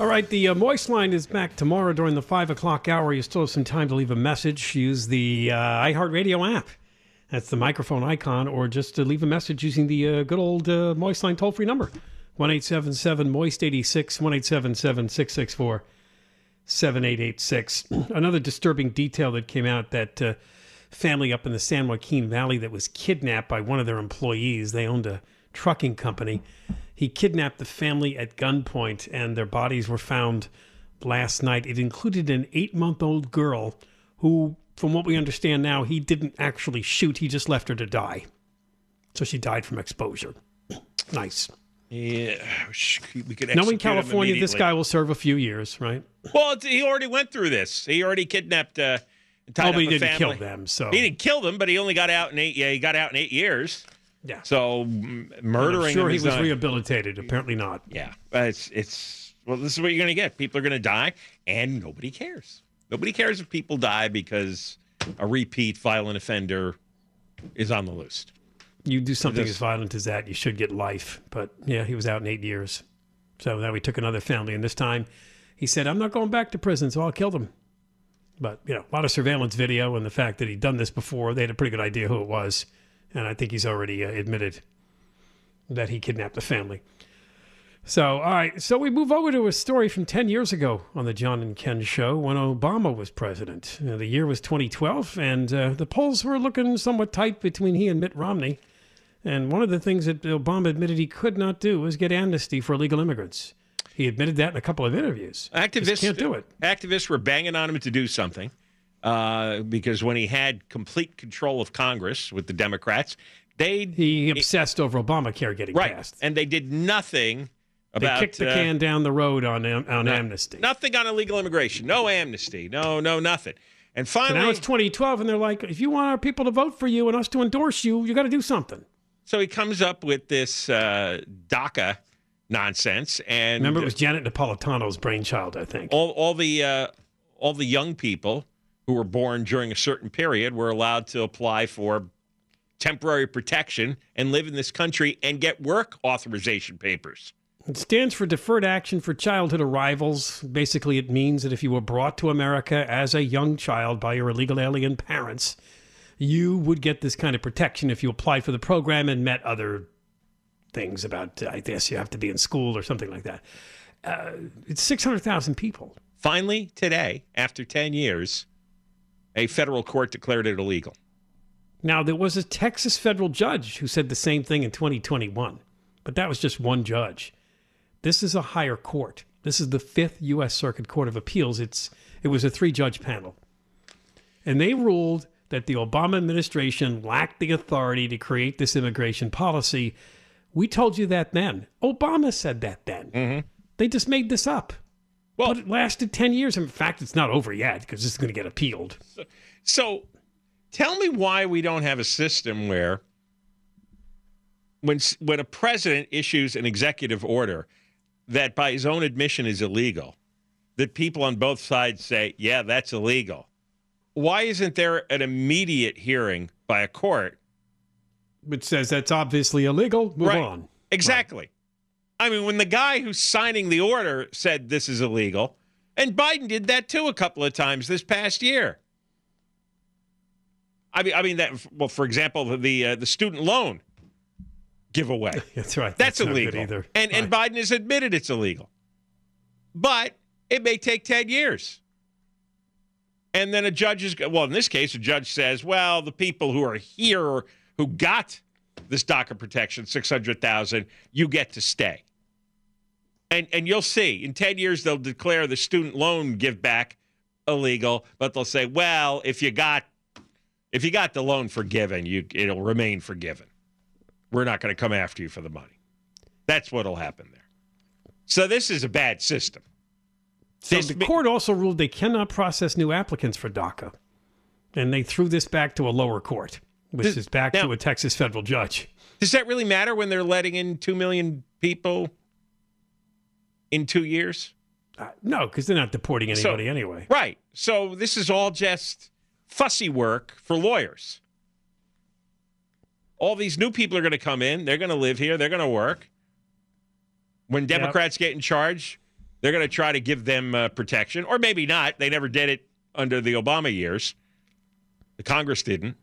All right, the uh, Moist line is back tomorrow during the 5 o'clock hour. You still have some time to leave a message. Use the uh, iHeartRadio app. That's the microphone icon, or just to leave a message using the uh, good old uh, Moist line toll free number 1 877 Moist 86, 1 664 7886. Another disturbing detail that came out that uh, family up in the San Joaquin Valley that was kidnapped by one of their employees. They owned a trucking company. He kidnapped the family at gunpoint, and their bodies were found last night. It included an eight month old girl who, from what we understand now, he didn't actually shoot, he just left her to die. So she died from exposure. nice. Yeah, we could. Now in California, this guy will serve a few years, right? Well, he already went through this. He already kidnapped. Uh, tied Oh, but he didn't family. kill them, so he didn't kill them, but he only got out in eight. Yeah, he got out in eight years. Yeah. So m- I'm murdering. sure him he was not- rehabilitated. Apparently not. Yeah, but it's it's well. This is what you're going to get. People are going to die, and nobody cares. Nobody cares if people die because a repeat violent offender is on the list. You do something as violent as that, you should get life. But yeah, he was out in eight years. So now we took another family, and this time he said, "I'm not going back to prison, so I'll kill them." But you know, a lot of surveillance video and the fact that he'd done this before, they had a pretty good idea who it was, and I think he's already uh, admitted that he kidnapped the family. So, all right, so we move over to a story from 10 years ago on the John and Ken show when Obama was president. You know, the year was 2012, and uh, the polls were looking somewhat tight between he and Mitt Romney. And one of the things that Obama admitted he could not do was get amnesty for illegal immigrants. He admitted that in a couple of interviews. Activists Just can't do it. Activists were banging on him to do something uh, because when he had complete control of Congress with the Democrats, they He obsessed over Obamacare getting right, passed. and they did nothing They kicked the uh, can down the road on on amnesty. Nothing on illegal immigration. No amnesty. No, no, nothing. And So finally, now it's 2012, and they're like, if you want our people to vote for you and us to endorse you, you got to do something. so he comes up with this uh, DACA nonsense, and Remember, it was Janet Napolitano's brainchild, I think. all all the uh, all the young people who were born during a certain period were allowed to apply for temporary protection and live in this country and get work authorization papers. It stands for Deferred Action for Childhood Arrivals. Basically, it means that if you were brought to America as a young child by your illegal alien parents, you would get this kind of protection if you applied for the program and met other things about, I guess you have to be in school or something like that. Uh, it's 600,000 people. Finally, today, after 10 years, a federal court declared it illegal. Now, there was a Texas federal judge who said the same thing in 2021, but that was just one judge. This is a higher court. This is the Fifth U.S. Circuit Court of Appeals. It's it was a three-judge panel, and they ruled that the Obama administration lacked the authority to create this immigration policy. We told you that then. Obama said that then. Mm-hmm. They just made this up. Well- but it lasted 10 years. In fact, it's not over yet because this is going to get appealed. So Tell me why we don't have a system where when when a president issues an executive order that by his own admission is illegal, that people on both sides say, "Yeah, that's illegal." Why isn't there an immediate hearing by a court which says that's obviously illegal? Move right. on. Exactly. I mean, when the guy who's signing the order said this is illegal, and Biden did that too a couple of times this past year. I mean, I mean that. Well, for example, the uh, the student loan giveaway. That's right. That's, good illegal. either. And and Biden has admitted it's illegal. But it may take 10 years. And then a judge is well, in this case, a judge says, well, the people who are here who got this DACA protection, 600,000, you get to stay. And and you'll see, in 10 years they'll declare the student loan give back illegal, but they'll say, well, if you got if you got the loan forgiven, you it'll remain forgiven. We're not going to come after you for the money. That's what'll happen there. So this is a bad system. So This the ma- court also ruled they cannot process new applicants for DACA. And they threw this back to a lower court, which Does- is back now- to a Texas federal judge. Does that really matter when they're letting in 2 million people in 2 years? Uh, no, because they're not deporting So- anybody anyway. Right. So this is all just fussy work for lawyers. All these new people are going to come in. They're going to live here. They're going to work. When Democrats get in charge, they're going to try to give them uh, protection, or maybe not. They never did it under the Obama years. The Congress didn't.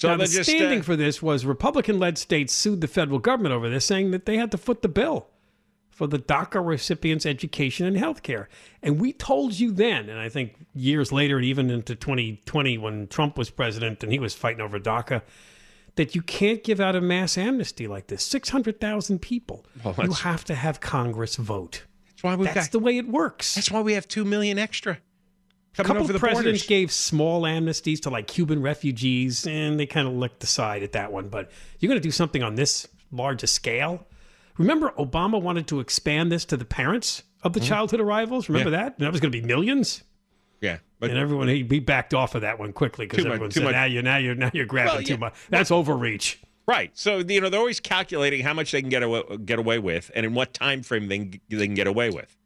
So now, the just standing uh, for this was Republican-led states sued the federal government over this, saying that they had to foot the bill for the DACA recipients' education and health care. And we told you then, and I think years later, and even into 2020 when Trump was president and he was fighting over DACA, that you can't give out a mass amnesty like this. 600,000 people. Well, you have to have Congress vote. that's why we've That's got. the way it works. that's why we have two million extra A couple of presidents gave small amnesties to like Cuban refugees, and they kind of licked the side at that one. But you're going to do something on this large a scale. Remember, Obama wanted to expand this to the parents of Mm-hmm. the childhood arrivals. Remember that? And that was going to be millions. yeah, but And everyone he, he backed off of that one quickly because Too much- said, much- "Now you're now you're now you're grabbing Well, too much. That's overreach." Right. So you know they're always calculating how much they can get away, get away with, and in what time frame they can, they can get away with.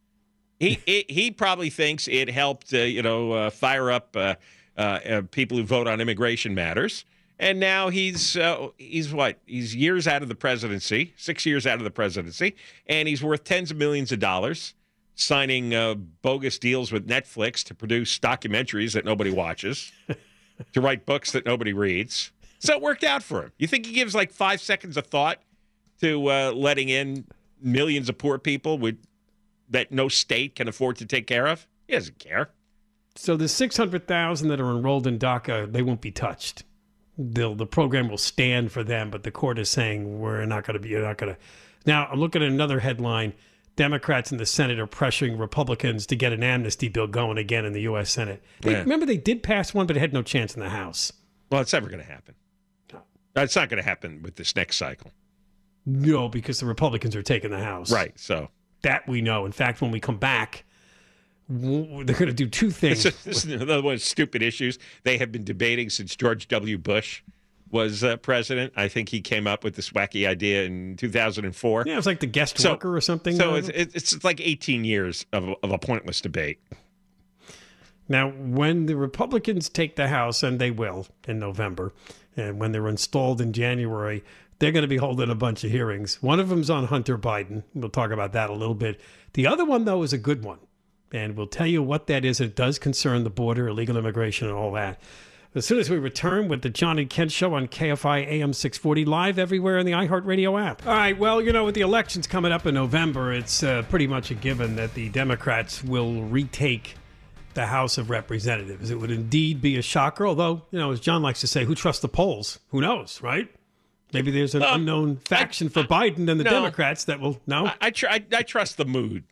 He he, he probably thinks it helped uh, you know uh, fire up uh, uh, uh, people who vote on immigration matters, and now he's uh, he's what he's years out of the presidency, six years out of the presidency, and he's worth tens of millions of dollars, signing uh, bogus deals with Netflix to produce documentaries that nobody watches, to write books that nobody reads. So it worked out for him. You think he gives like five seconds of thought to uh, letting in millions of poor people with that no state can afford to take care of? He doesn't care. So the six hundred thousand that are enrolled in DACA, they won't be touched. They'll, the program will stand for them, but the court is saying we're not going to be. You're not going to. Now I'm looking at another headline. Democrats in the Senate are pressuring Republicans to get an amnesty bill going again in the U.S. Senate. They, Yeah. Remember, they did pass one, but it had no chance in the House. Well, it's never going to happen. That's not going to happen with this next cycle. No, because the Republicans are taking the House. Right. So That we know. In fact, when we come back, they're going to do two things. this is another one of stupid issues they have been debating since George W. Bush was uh, president. I think he came up with this wacky idea in 2004. yeah, it was like the guest So- worker or something. So it's, it's it's like 18 years of, of a pointless debate. Now, when the Republicans take the House, and they will in November, and when they're installed in January, they're going to be holding a bunch of hearings. One of them's on Hunter Biden. We'll talk about that a little bit. The other one, though, is a good one. And we'll tell you what that is. It does concern the border, illegal immigration, and all that. As soon as we return with the John and Ken Show on KFI AM 640, live everywhere in the iHeartRadio app. All right, well, you know, with the elections coming up in November, it's uh, pretty much a given that the Democrats will retake the House of Representatives. It would indeed be a shocker, although, you know, as John likes to say, who trusts the polls? Who knows, right? Maybe there's an Um, unknown faction for Biden and the no. Democrats that will, no? I I, tr- I, I trust the mood.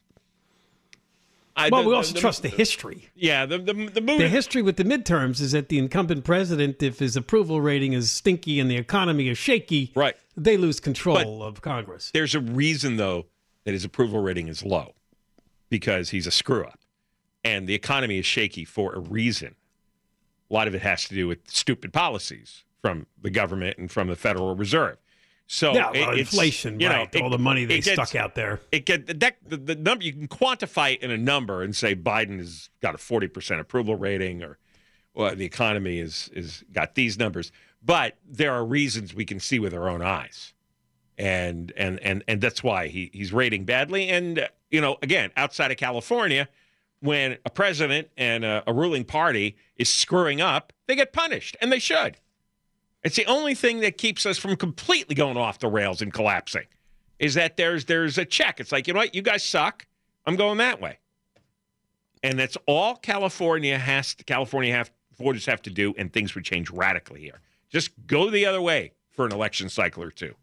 I, well, the- we also the- trust the history. Yeah, the the, the mood. The history with the midterms is that the incumbent president, if his approval rating is stinky and the economy is shaky, Right. they lose control of Congress. There's a reason though that his approval rating is low because he's a screw up, and the economy is shaky for a reason. A lot of it has to do with stupid policies from the government and from the Federal Reserve. So Yeah, it- well, it's, inflation, you know, it- All the money they gets- stuck out there. It get the the number you can quantify it in a number and say Biden has got a forty percent approval rating or well, the economy is is got these numbers. But there are reasons we can see with our own eyes, and and and and that's why he he's rating badly. And uh, you know, again, outside of California, when a president and a, a ruling party is screwing up, they get punished, and they should. It's the only thing that keeps us from completely going off the rails and collapsing. Is that there's there's a check. It's like you know what, you guys suck. I'm going that way, and that's all California has. To, California have voters have to do, and things would change radically here. Just go the other way for an election cycle or two.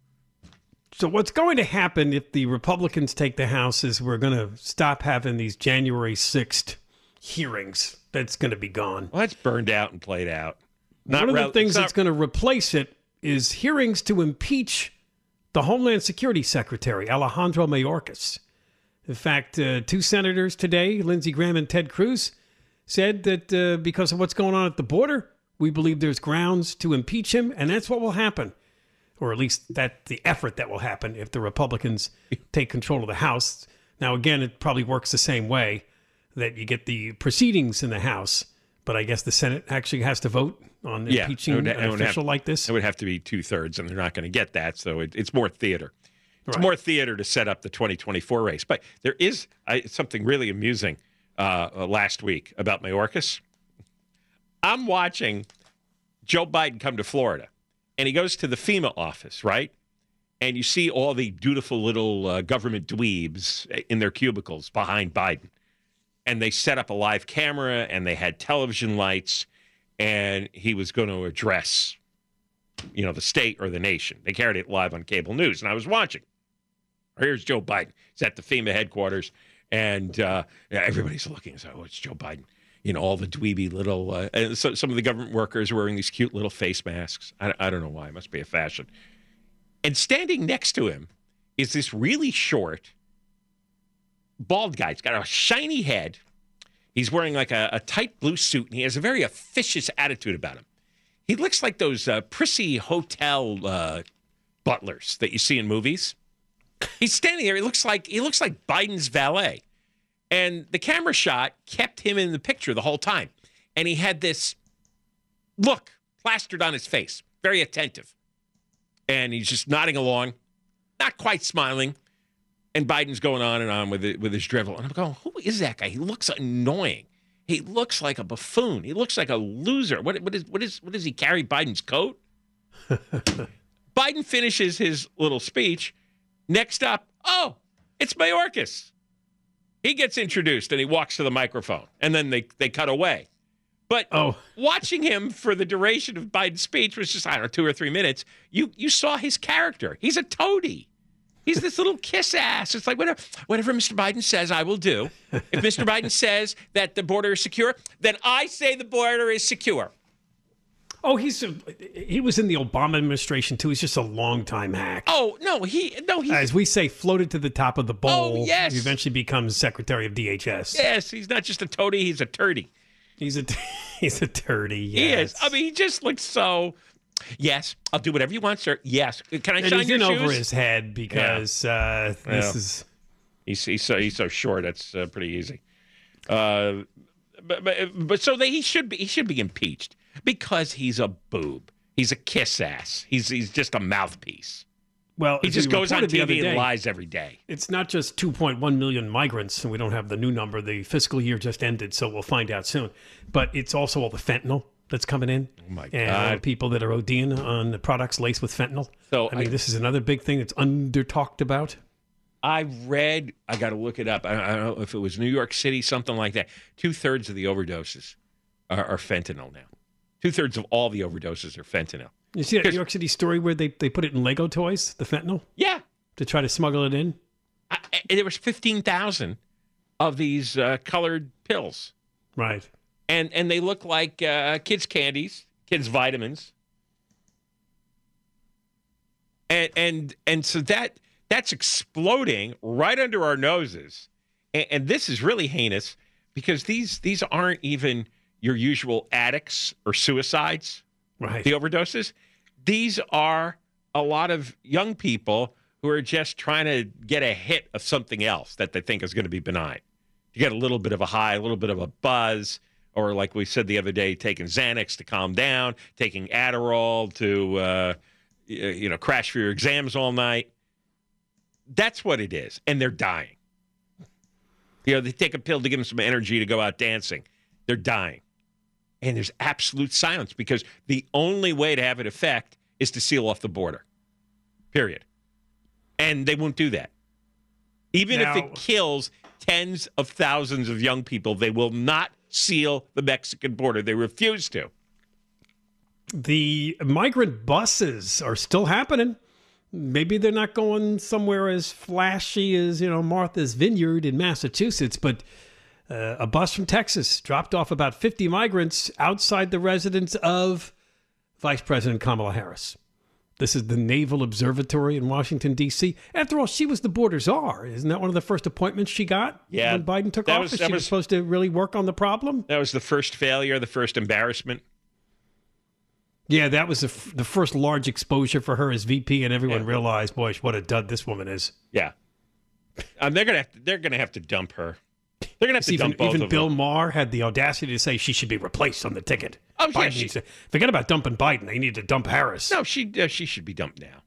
So what's going to happen if the Republicans take the House is we're going to stop having these January 6th hearings. That's going to be gone. Well, that's burned out and played out. Not One of the things not- that's going to replace it is hearings to impeach the Homeland Security Secretary, Alejandro Mayorkas. In fact, uh, two senators today, Lindsey Graham and Ted Cruz, said that uh, because of what's going on at the border, we believe there's grounds to impeach him, and that's what will happen. Or at least that the effort that will happen if the Republicans take control of the House. Now, again, it probably works the same way that you get the proceedings in the House, but I guess the Senate actually has to vote on Yeah, impeaching would- an would have- official like this. It would have to be two thirds, and they're not going to get that. So it, it's more theater. It's Right. more theater to set up the 2024 race. But there is I, something really amusing uh, uh, last week about Mayorkas. I'm watching Joe Biden come to Florida, and he goes to the FEMA office, right? And you see all the dutiful little uh, government dweebs in their cubicles behind Biden. And they set up a live camera and they had television lights, and he was going to address, you know, the state or the nation. They carried it live on cable news, and I was watching. Here's Joe Biden. He's at the FEMA headquarters, and uh, everybody's looking. So, oh, it's Joe Biden. You know, all the dweeby little. Uh, and so, some of the government workers wearing these cute little face masks. I, I don't know why. It must be a fashion. And standing next to him is this really short, bald guy. He's got a shiny head. He's wearing like a, a tight blue suit, and he has a very officious attitude about him. He looks like those uh, prissy hotel uh, butlers that you see in movies. He's standing there. He looks like he looks like Biden's valet, and the camera shot kept him in the picture the whole time. And he had this look plastered on his face, very attentive, and he's just nodding along, not quite smiling. And Biden's going on and on with it, with his drivel, and I'm going, "Who is that guy? He looks annoying. He looks like a buffoon. He looks like a loser. What what is what is what does he carry Biden's coat?" Biden finishes his little speech. Next up, oh, it's Mayorkas. He gets introduced and he walks to the microphone, and then they they cut away. But Oh. watching him for the duration of Biden's speech was just I don't know two or three minutes. You you saw his character. He's a toady. He's this little kiss ass. It's like whatever whatever Mr. Biden says, I will do. If Mr. Biden says that the border is secure, then I say the border is secure. Oh, he's a, he was in the Obama administration too. He's just a long time hack. Oh no, he no he As we say, floated to the top of the oh, bowl. Oh, yes. He eventually becomes secretary of DHS. yes, he's not just a toady, he's a turdy. He's a he's a turdy. He Yes. is. I mean, he just looks so. Yes, I'll do whatever you want, sir. Yes, can I and shine he's your in shoes? over his head because uh, this Yeah. is He's he's so he's so short. That's uh, pretty easy. Uh, but, but but so they, he should be he should be impeached because he's a boob. He's a kiss ass. He's he's just a mouthpiece. well. He just goes on reported the other TV and lies every day. It's not just 2.1 million migrants, and we don't have the new number. The fiscal year just ended, so we'll find out soon. But it's also all the fentanyl that's coming in. Oh my And God. people that are ODing on the products laced with fentanyl. So I mean, I- this is another big thing that's under talked about. I read. I got to look it up. I, I don't know if it was New York City, something like that. Two thirds of the overdoses are, are fentanyl now. Two thirds of all the overdoses are fentanyl. You see that New York City story where they, they put it in Lego toys, the fentanyl, Yeah, to try to smuggle it in? I, I- there was fifteen thousand of these uh, colored pills. Right. And and they look like uh, kids' candies, kids' vitamins, and and and so that that's exploding right under our noses, and, and this is really heinous because these these aren't even your usual addicts or suicides, Right. the overdoses. These are a lot of young people who are just trying to get a hit of something else that they think is going to be benign. You get a little bit of a high, a little bit of a buzz, or like we said the other day, taking Xanax to calm down, taking Adderall to, uh, you know, crash for your exams all night. That's what it is, and they're dying. You know, they take a pill to give them some energy to go out dancing. They're dying. And there's absolute silence because the only way to have an effect is to seal off the border. Period. And they won't do that. Even if it kills tens of thousands of young people, they will not seal the Mexican border. They refuse to. The migrant buses are still happening. Maybe they're not going somewhere as flashy as, you know, Martha's Vineyard in Massachusetts, but uh, a bus from Texas dropped off about 50 migrants outside the residence of Vice President Kamala Harris. This is the Naval Observatory in Washington, D.C. After all, she was the border czar. Isn't that one of the first appointments she got Yeah, when Biden took that was- office? she was was- supposed to really work on the problem. That was the first failure, the first embarrassment. Yeah, that was the, f- the first large exposure for her as VP, and everyone Yeah. realized, boy, what a dud this woman is. Yeah. Um, they're gonna have to, they're gonna have to dump her. They're gonna have to Even, dump both even of Bill them. Maher had the audacity to say she should be replaced on the ticket. Oh, yeah, Biden she- needs to, forget about dumping Biden. They need to dump Harris. No, she uh, she should be dumped now.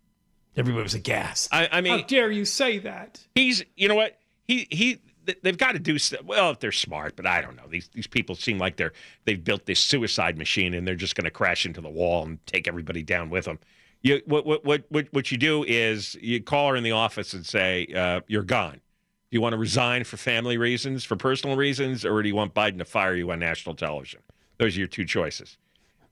Everybody was aghast. I, I mean, How dare you say that? he's you know what he he they've got to do well if they're smart but i don't know these these people seem like they're they've built this suicide machine and they're just going to crash into the wall and take everybody down with them you what what what what, what you do is you call her in the office and say uh, you're gone do you want to resign for family reasons for personal reasons or do you want biden to fire you on national television those are your two choices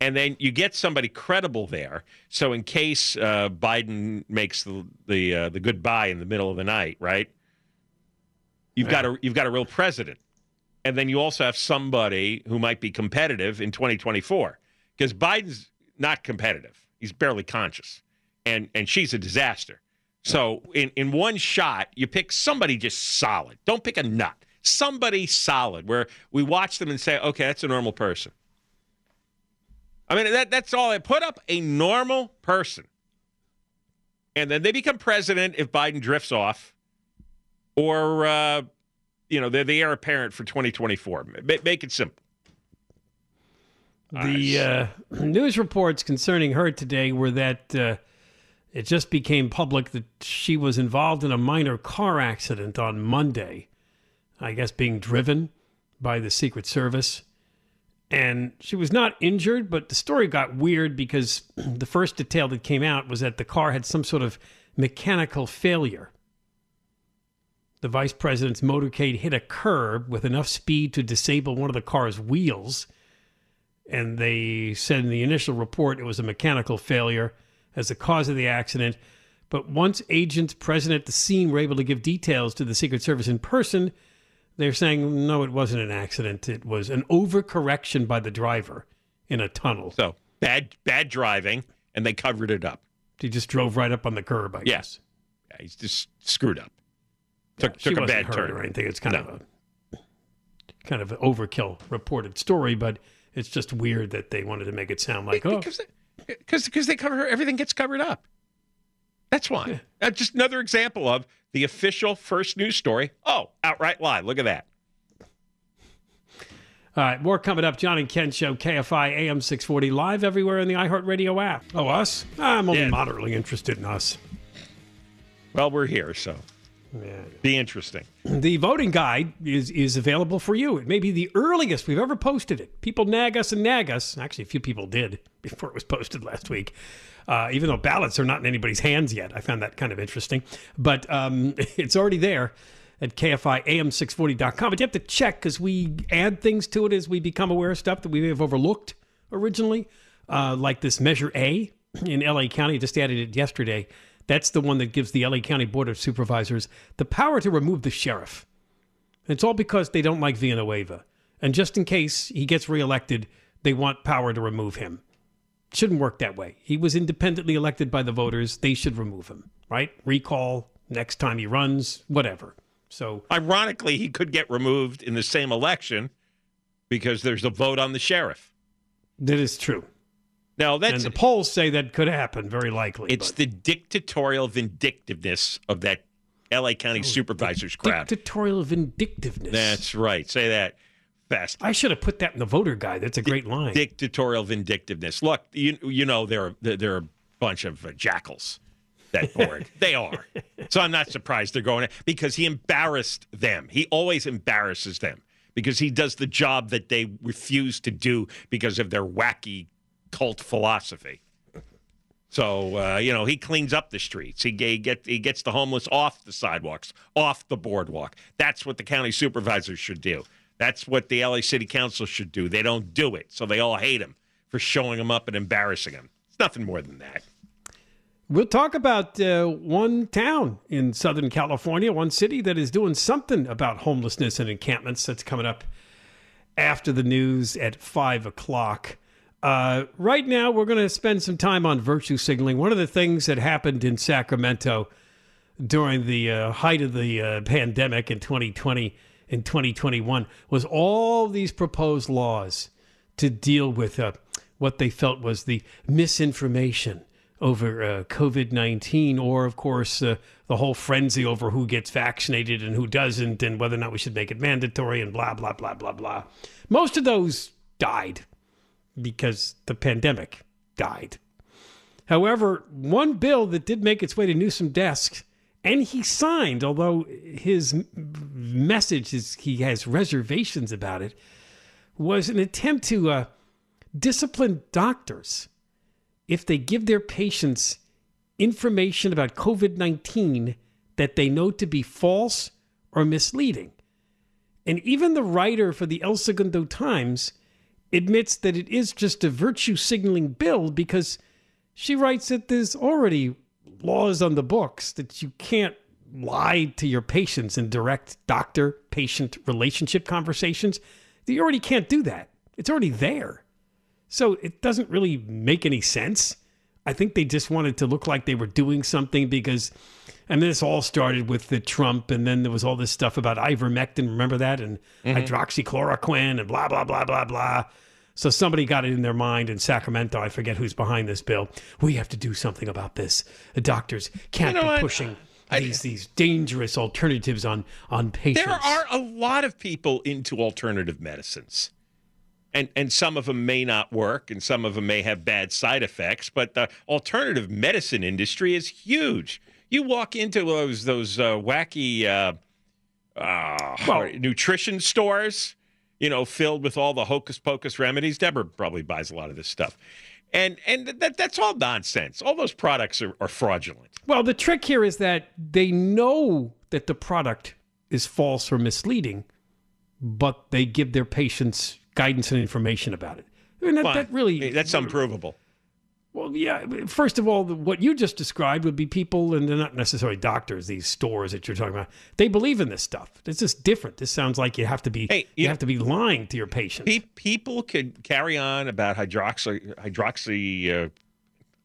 and then you get somebody credible there. So in case uh, Biden makes the the uh, the goodbye in the middle of the night, right? You've got a you've got a real president, and then you also have somebody who might be competitive in 2024 because Biden's not competitive. He's barely conscious, and and she's a disaster. So in in one shot, you pick somebody just solid. Don't pick a nut. Somebody solid where we watch them and say, okay, that's a normal person. I mean, that, that's all. I Put up a normal person. And then they become president if Biden drifts off, or, uh, you know, they're the heir apparent for 2024. Ma- Make it simple. The uh, news reports concerning her today were that uh, it just became public that she was involved in a minor car accident on Monday. I guess being driven by the Secret Service. And she was not injured, but the story got weird because the first detail that came out was that the car had some sort of mechanical failure. The vice president's motorcade hit a curb with enough speed to disable one of the car's wheels and they said in the initial report it was a mechanical failure as the cause of the accident. But once agents present at the scene were able to give details to the Secret Service in person, they're saying no, it wasn't an accident. It was an overcorrection by the driver in a tunnel. So bad, bad driving, and they covered it up. He just drove right up on the curb, I Yeah. guess. Yeah, he's just screwed up. Took, She took a bad turn. or anything. It's kind No. of a kind of an overkill reported story, but it's just weird that they wanted to make it sound like oh, they, because because they cover everything gets covered up. That's why. That's uh, just another example of the official first news story. Oh, outright lie. Look at that. All right, more coming up. John and Ken show, KFI AM 640, live everywhere in the iHeartRadio app. Oh, us? I'm only Yeah. moderately interested in us. Well, we're here, so Yeah. be interesting. The voting guide is, is available for you. It may be the earliest we've ever posted it. People nag us and nag us. Actually, a few people did before it was posted last week. Uh, even though ballots are not in anybody's hands yet. I found that kind of interesting. But um, it's already there at KFIAM640.com. But you have to check because we add things to it as we become aware of stuff that we may have overlooked originally, uh, like this Measure A in LA County. Just added it yesterday. That's the one that gives the LA County Board of Supervisors the power to remove the sheriff. And it's all because they don't like Villanueva. And just in case he gets reelected, they want power to remove him. Shouldn't work that way. He was independently elected by the voters. They should remove him, right? Recall next time he runs, whatever. So, Ironically, he could get removed in the same election because there's a vote on the sheriff. That is true. Now that's and the polls say that could happen, very likely. it's but- the dictatorial vindictiveness of that LA County supervisors crowd. dictatorial vindictiveness. That's right. Say that fast. I should have put that in the voter guide. That's a great line. Dictatorial vindictiveness. Look, you you know they're they're a bunch of uh, jackals. That board, they are. So I'm not surprised they're going because he embarrassed them. He always embarrasses them because he does the job that they refuse to do because of their wacky cult philosophy. So uh, you know he cleans up the streets. He, he get he gets the homeless off the sidewalks, off the boardwalk. That's what the county supervisors should do. That's what the LA City Council should do. They don't do it, so they all hate him for showing him up and embarrassing him. It's nothing more than that. We'll talk about uh, one town in Southern California, one city that is doing something about homelessness and encampments. That's coming up after the news at five o'clock. Uh, right now, we're going to spend some time on virtue signaling. One of the things that happened in Sacramento during the uh, height of the uh, pandemic in 2020 and 2021 was all these proposed laws to deal with uh, what they felt was the misinformation over uh, COVID 19, or of course, uh, the whole frenzy over who gets vaccinated and who doesn't, and whether or not we should make it mandatory, and blah, blah, blah, blah, blah. Most of those died because the pandemic died. However, one bill that did make its way to Newsom desk, and he signed, although his message is he has reservations about it, was an attempt to uh, discipline doctors if they give their patients information about COVID 19 that they know to be false or misleading. And even the writer for the El Segundo Times admits that it is just a virtue signaling bill because she writes that there's already laws on the books that you can't lie to your patients in direct doctor patient relationship conversations. You already can't do that. It's already there. So it doesn't really make any sense. I think they just wanted to look like they were doing something because, and this all started with the Trump, and then there was all this stuff about ivermectin. Remember that? And mm-hmm. hydroxychloroquine and blah, blah, blah, blah, blah. So somebody got it in their mind in Sacramento. I forget who's behind this bill. We have to do something about this. The doctors can't You know be what? pushing these these dangerous alternatives on on patients. There are a lot of people into alternative medicines. And, and some of them may not work and some of them may have bad side effects, but the alternative medicine industry is huge. You walk into those those uh, wacky uh, uh, Well- nutrition stores, you know, filled with all the hocus pocus remedies. Deborah probably buys a lot of this stuff, and and that that's all nonsense. All those products are, are fraudulent. Well, the trick here is that they know that the product is false or misleading, but they give their patients guidance and information about it. I mean, that, Fine. that really that's unprovable. well, yeah. First of all, what you just described would be people, and they're not necessarily doctors. These stores that you're talking about, they believe in this stuff. It's just different. This sounds like you have to be Hey, you you- have to be lying to your patients. Pe- people could carry on about hydroxy hydroxy. Uh,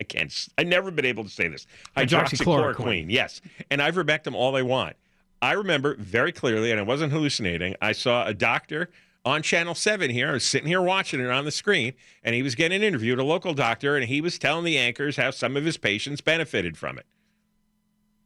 I can't. I've never been able to say this. Hydroxychloroquine. Hydroxychloroquine. Yes, and ivermectin all they want. I remember very clearly, and I wasn't hallucinating. I saw a doctor on Channel Seven here. I was sitting here watching it on the screen, and he was getting interviewed, a local doctor, and he was telling the anchors how some of his patients benefited from it.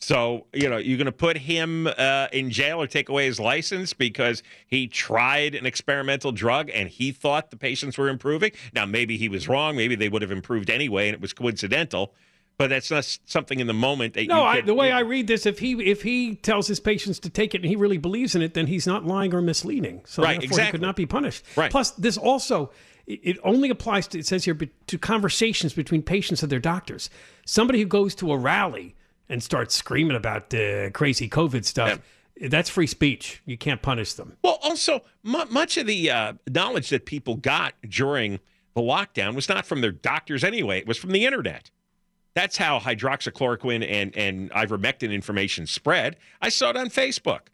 So, you know, you're going to put him uh, in jail or take away his license because he tried an experimental drug and he thought the patients were improving. Now, maybe he was wrong. Maybe they would have improved anyway and it was coincidental. But that's not something in the moment that no, I, the way I read this, if he if he tells his patients to take it and he really believes in it, then he's not lying or misleading. So Right, therefore, he could not be punished. Right. Plus, this also it only applies to it says here to conversations between patients and their doctors. Somebody who goes to a rally and starts screaming about uh, crazy COVID stuff, that's free speech. You can't punish them. Well, also, mu- much of the uh, knowledge that people got during the lockdown was not from their doctors anyway. It was from the internet. That's how hydroxychloroquine and, and ivermectin information spread. I saw it on Facebook.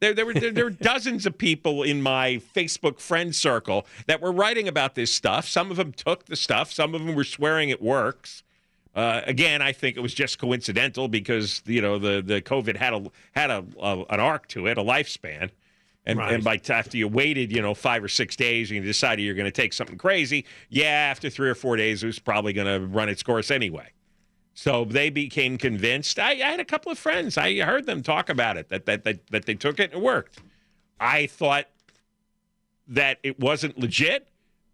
There, there, were, there, there were dozens of people in my Facebook friend circle that were writing about this stuff. Some of them took the stuff, some of them were swearing it works. Uh, again, I think it was just coincidental because you know the the COVID had a had a, a an arc to it, a lifespan, And, Right. and by t- after you waited, you know, five or six days, and you decided you're going to take something crazy, yeah, after three or four days, it was probably going to run its course anyway. So they became convinced. I, I had a couple of friends. I heard them talk about it that that that, that they took it and it worked. I thought that it wasn't legit,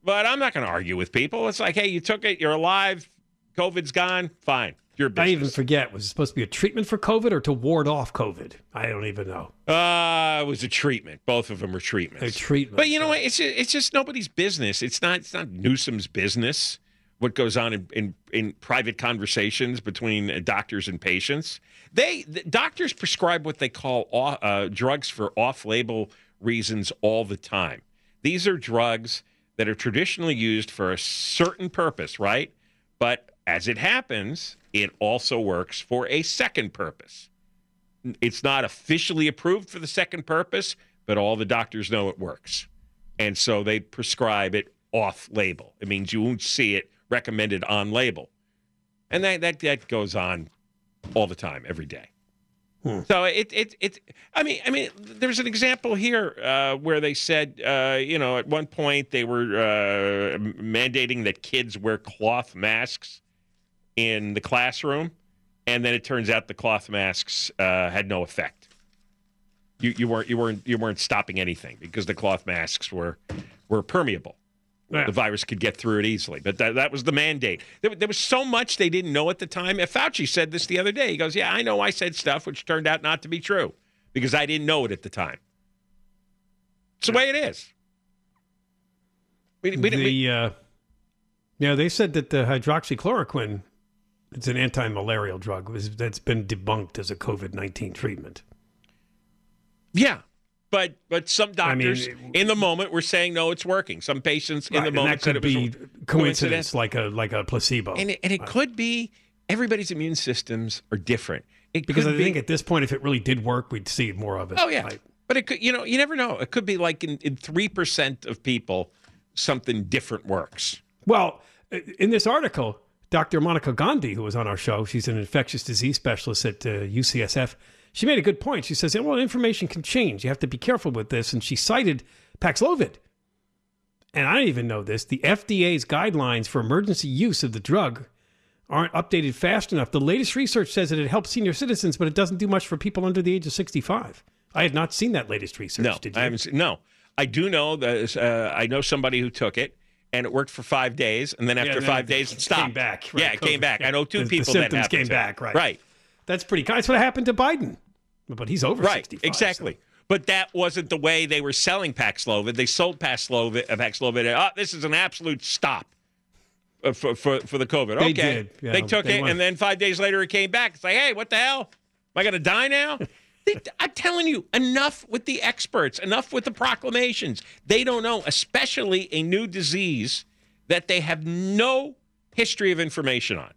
but I'm not going to argue with people. It's like, hey, you took it, you're alive, COVID's gone, fine. Your I even forget. Was it supposed to be a treatment for COVID or to ward off COVID? I don't even know. Uh, it was a treatment. Both of them were A treatments. treatment. But you know what? It's just, it's just nobody's business. It's not it's not Newsom's business what goes on in, in, in private conversations between uh, doctors and patients. They the doctors prescribe what they call uh, drugs for off-label reasons all the time. These are drugs that are traditionally used for a certain purpose, right? But as it happens, it also works for a second purpose it's not officially approved for the second purpose, but all the doctors know it works. And so they prescribe it off label. It means you won't see it recommended on label. And that that, that goes on all the time, every day. So it it it I mean I mean there's an example here uh, where they said uh, you know at one point they were uh, mandating that kids wear cloth masks in the classroom, and then it turns out the cloth masks uh, had no effect. You, you weren't you weren't you weren't stopping anything because the cloth masks were were permeable. Yeah. The virus could get through it easily, but that, that was the mandate. There, there was so much they didn't know at the time. Fauci said this the other day. He goes, "Yeah, I know I said stuff which turned out not to be true because I didn't know it at the time." It's the way it is. We, we, the we, uh, yeah, they said that the hydroxychloroquine, it's an anti-malarial drug, was that's been debunked as a COVID nineteen treatment. Yeah. But but some I mean, doctors in the moment were saying no, it's working. Some patients in Right, the moment that said could it was be coincidence. coincidence, like a like a placebo. And it, and it could be everybody's immune systems are different. It because could I be, think at this point, if it really did work, we'd see more of it. oh yeah, Right. but it could you know you never know. It could be like in in three percent of people something different works. Well, in this article, Dr. Monica Gandhi, who was on our show, she's an infectious disease specialist at uh, UCSF. She made a good point. She says, well, information can change. You have to be careful with this. And she cited Paxlovid. And I didn't even know this. The FDA's guidelines for emergency use of the drug aren't updated fast enough. The latest research says that it helps senior citizens, but it doesn't do much for people under the age of 65. I had not seen that latest research. No, Did you? I haven't. Seen, no, I do know that uh, I know somebody who took it. And it worked for five days, and then after and then five it days, it came stopped. back, right, Yeah, it came back. yeah. I know two The- the people that symptoms happened came back, right. Right. That's pretty kind. That's what happened to Biden. But he's over Right, 65. exactly. But that wasn't the way they were selling Paxlovid. They sold Paxlovid. Uh, Paxlovid. Oh, this is an absolute stop uh, for, for for the COVID. They okay, did, yeah, they took they it, went- and then five days later it came back. It's like, hey, what the hell? Am I going to die now? I'm telling you, enough with the experts, enough with the proclamations. They don't know, especially a new disease that they have no history of information on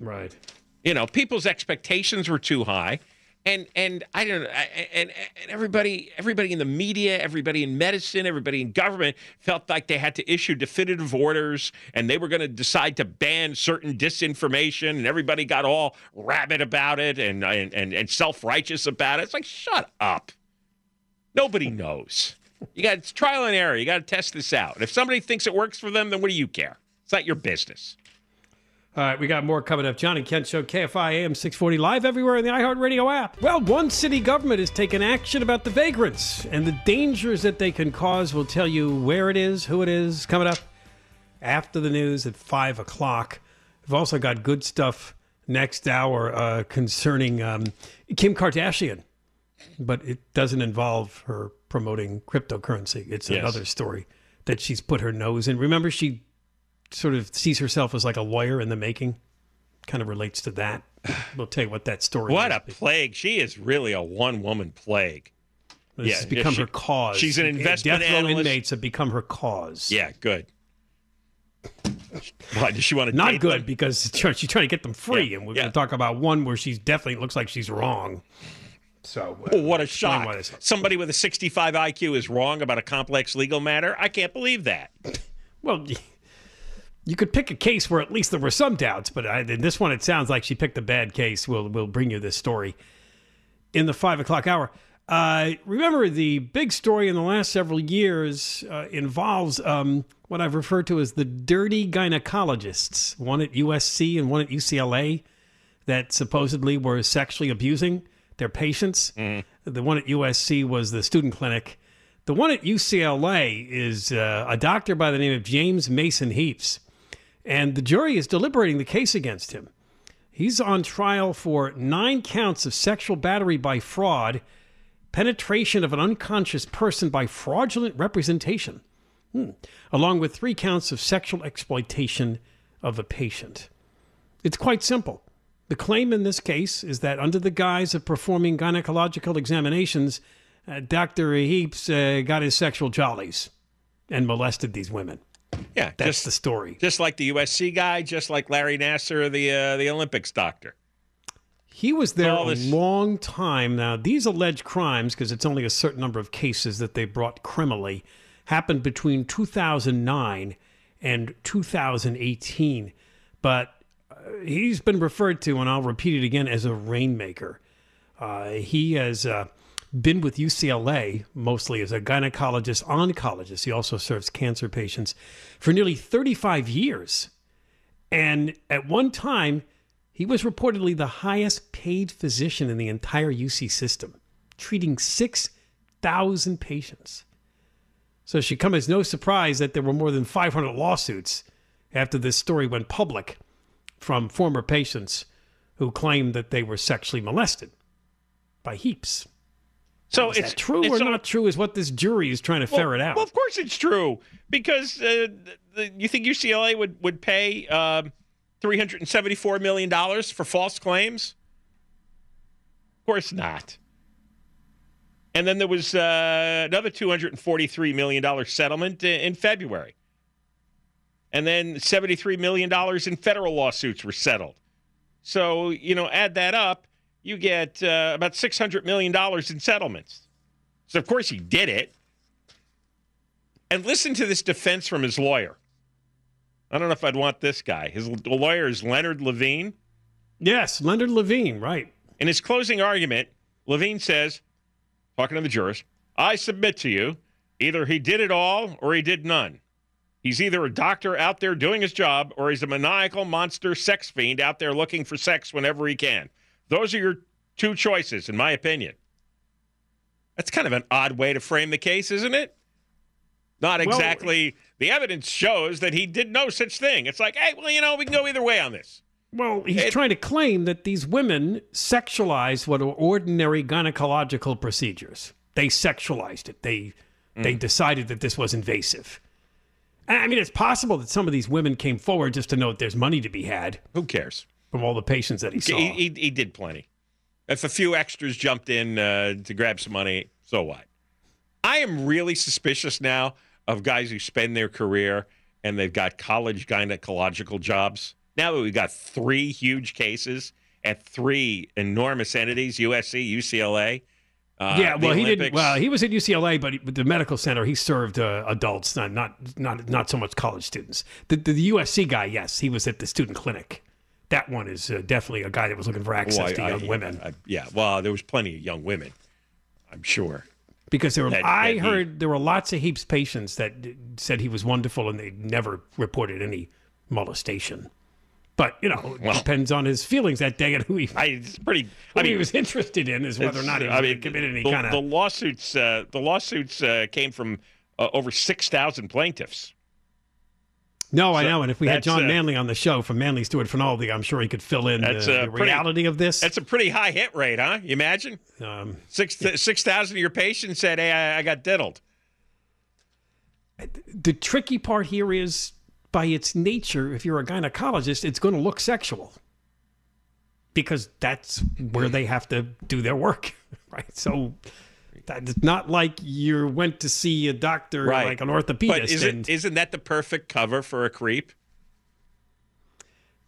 Right. You know people's expectations were too high. And and i don't know and, and everybody everybody in the media everybody in medicine everybody in government felt like they had to issue definitive orders and they were going to decide to ban certain disinformation and everybody got all rabid about it and and and, and self-righteous about it. It's like shut up. Nobody knows. You got it's trial and error. You got to test this out. If somebody thinks it works for them then what do you care? It's not your business All right, we got more coming up. John and Ken Show, KFI AM 640, live everywhere in the iHeartRadio app. Well, one city government has taken action about the vagrants and the dangers that they can cause. We'll tell you where it is, who it is, coming up after the news at 5 o'clock. We've also got good stuff next hour uh, concerning um, Kim Kardashian, but it doesn't involve her promoting cryptocurrency. It's Yes. another story that she's put her nose in. Remember, she sort of sees herself as like a lawyer in the making. Kind of relates to that. We'll tell you what that story what a plague. She is really a one woman plague. This yeah, has become she- her cause. she's an investment Death row analyst. inmates have become her cause. Yeah, good. Why does she want to Not good them? because she's trying to get them free, Yeah, and we're yeah. going to talk about one where she's definitely looks like she's wrong. So uh, Oh, what a shock. Somebody with a 65 IQ is wrong about a complex legal matter. I can't believe that. Well, you could pick a case where at least there were some doubts, but I, in this one, it sounds like she picked a bad case. We'll we'll bring you this story in the five o'clock hour. Uh, remember, the big story in the last several years uh, involves um, what I've referred to as the dirty gynecologists, one at USC and one at UCLA, that supposedly were sexually abusing their patients. The one at USC was the student clinic. The one at UCLA is uh, a doctor by the name of James Mason Heaps, and the jury is deliberating the case against him. He's on trial for nine counts of sexual battery by fraud, penetration of an unconscious person by fraudulent representation, Hmm. along with three counts of sexual exploitation of a patient. It's quite simple. The claim in this case is that under the guise of performing gynecological examinations, uh, Dr. Heaps uh, got his sexual jollies and molested these women. Yeah, That's just the story. just like the USC guy, just like Larry Nassar, the uh, the Olympics doctor. He was there a long time now. These alleged crimes, because it's only a certain number of cases that they brought criminally, happened between 2009 and 2018. But uh, he's been referred to, and I'll repeat it again, as a rainmaker. Uh, he has uh, been with UCLA mostly as a gynecologist, oncologist. He also serves cancer patients for nearly 35 years. And at one time, he was reportedly the highest paid physician in the entire UC system, treating 6,000 patients. So it should come as no surprise that there were more than 500 lawsuits after this story went public from former patients who claimed that they were sexually molested by heaps. So it's true it's or not true is what this jury is trying to Well, ferret out. Well, of course it's true because uh, the, you think UCLA would would pay um, three hundred and seventy four million dollars for false claims. Of course not. And then there was uh, another two hundred and forty three million dollar settlement in February, and then seventy three million dollars in federal lawsuits were settled. So you know, add that up, you get uh, about six hundred million dollars in settlements. So of course he did it. And listen to this defense from his lawyer. I don't know if I'd want this guy. His lawyer is Leonard Levine. yes, Leonard Levine, right. In his closing argument, Levine says, talking to the jurors, I submit to you, either he did it all or he did none. He's either a doctor out there doing his job or he's a maniacal monster sex fiend out there looking for sex whenever he can. Those are your two choices, in my opinion. That's kind of an odd way to frame the case, isn't it? Not Well- exactly. the evidence shows that he did no such thing. It's like, hey, well, you know, we can go either way on this. Well, he's It- trying to claim that these women sexualized what are ordinary gynecological procedures. They sexualized it. They mm. they decided that this was invasive. I I mean, it's possible that some of these women came forward just to note there's money to be had Who cares? From all the patients that he saw. He, he, he did plenty. If a few extras jumped in uh, to grab some money, so what? I am really suspicious now of guys who spend their career and they've got college gynecological jobs. Now that we've got three huge cases at three enormous entities USC, UCLA. Uh, yeah, well, he didn't. Well, he was at UCLA, but he, with the medical center, he served uh, adults, not not not not so much college students. The, the the USC guy, yes, he was at the student clinic. That one is uh, definitely a guy that was looking for access Well, I- to I- young women. I- yeah, well, there was plenty of young women, I'm sure. because there were that- I that he- heard there were lots of heaps patients that d- said he was wonderful and they never reported any molestation. But you know, it Well- depends on his feelings that day and who he, I, it's pretty. I mean, he was interested in is whether or not he I mean, to commit any the, kind the lawsuits. Uh, the lawsuits uh, came from uh, over six thousand plaintiffs. No, I know. And if we had John uh, Manly on the show from Manly Stewart Finaldi, I'm sure he could fill in the, That's, uh, the pretty- reality of this. That's a pretty high hit rate, huh? You imagine Um, six six thousand of your patients said, "Hey, I, I got diddled." the tricky part here is by its nature, if you're a gynecologist, it's going to look sexual because that's where they have to do their work, right? So that's not like you went to see a doctor Right. like an orthopedist. But isn't and, isn't that the perfect cover for a creep?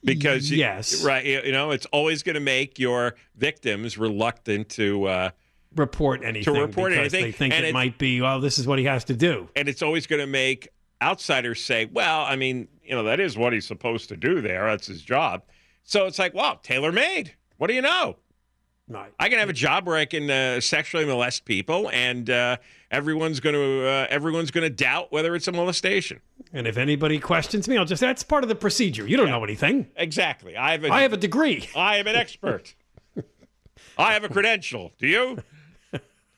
Because you- yes, right, you you know, it's always going to make your victims reluctant to. Uh, report anything report because anything, they think and it it's- might be well. This is what he has to do. and it's always going to make outsiders say, "Well, I mean, you know, that is what he's supposed to do there. That's his job." So it's like, "Wow, tailor made. What do you know?" Right. I can have a job where I can uh, sexually molest people, and uh, everyone's going to uh, everyone's going to doubt whether it's a molestation. And if anybody questions me, I'll just that's part of the procedure. You don't know anything. Exactly. I have a, I have a degree. I am an expert. I have a credential. Do you?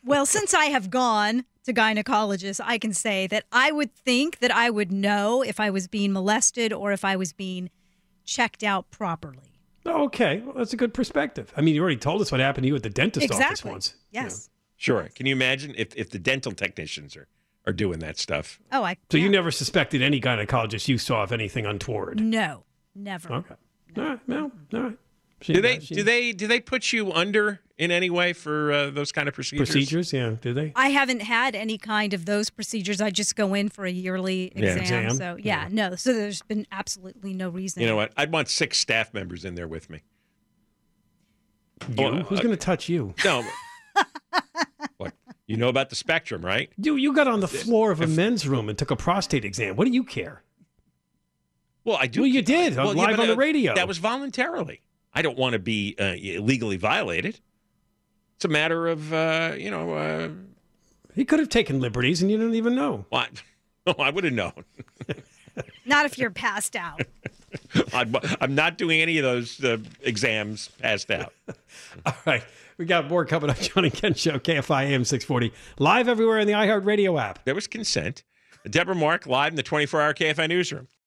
Well, since I have gone to gynecologists, I can say that I would think that I would know if I was being molested or if I was being checked out properly. Oh, okay, well, that's a good perspective. I mean, you already told us what happened to you at the dentist office once. Yes. Sure. Can you imagine if, if the dental technicians are, are doing that stuff? Oh, I. So you never suspected any gynecologist you saw of anything untoward. No, never. Okay. All right. Well, all right. She- Do they she- do they do they put you under in any way for uh, those kind of procedures? procedures? Yeah. Do they? I haven't had any kind of those procedures. I just go in for a yearly Yeah. exam. Exam? So yeah, no. So there's been absolutely no reason. You know what? I'd want six staff members in there with me. You? uh, Who's going to touch you? No. what? You know about the spectrum, right? You you got on the floor of a men's room and took a prostate exam. What do you care? Well, I do. Well, you did, Well, live but, on the uh, radio. That was voluntarily. I don't want to be uh, illegally violated. It's a matter of uh, you know. Uh, He could have taken liberties and you didn't even know. what? Oh, I would have known. Not if you're passed out. I'm, I'm not doing any of those uh, exams passed out. All right. We got more coming up. John and Ken Show, KFI AM 640. Live everywhere in the iHeartRadio app. There was consent. Deborah Mark live in the 24-hour KFI newsroom.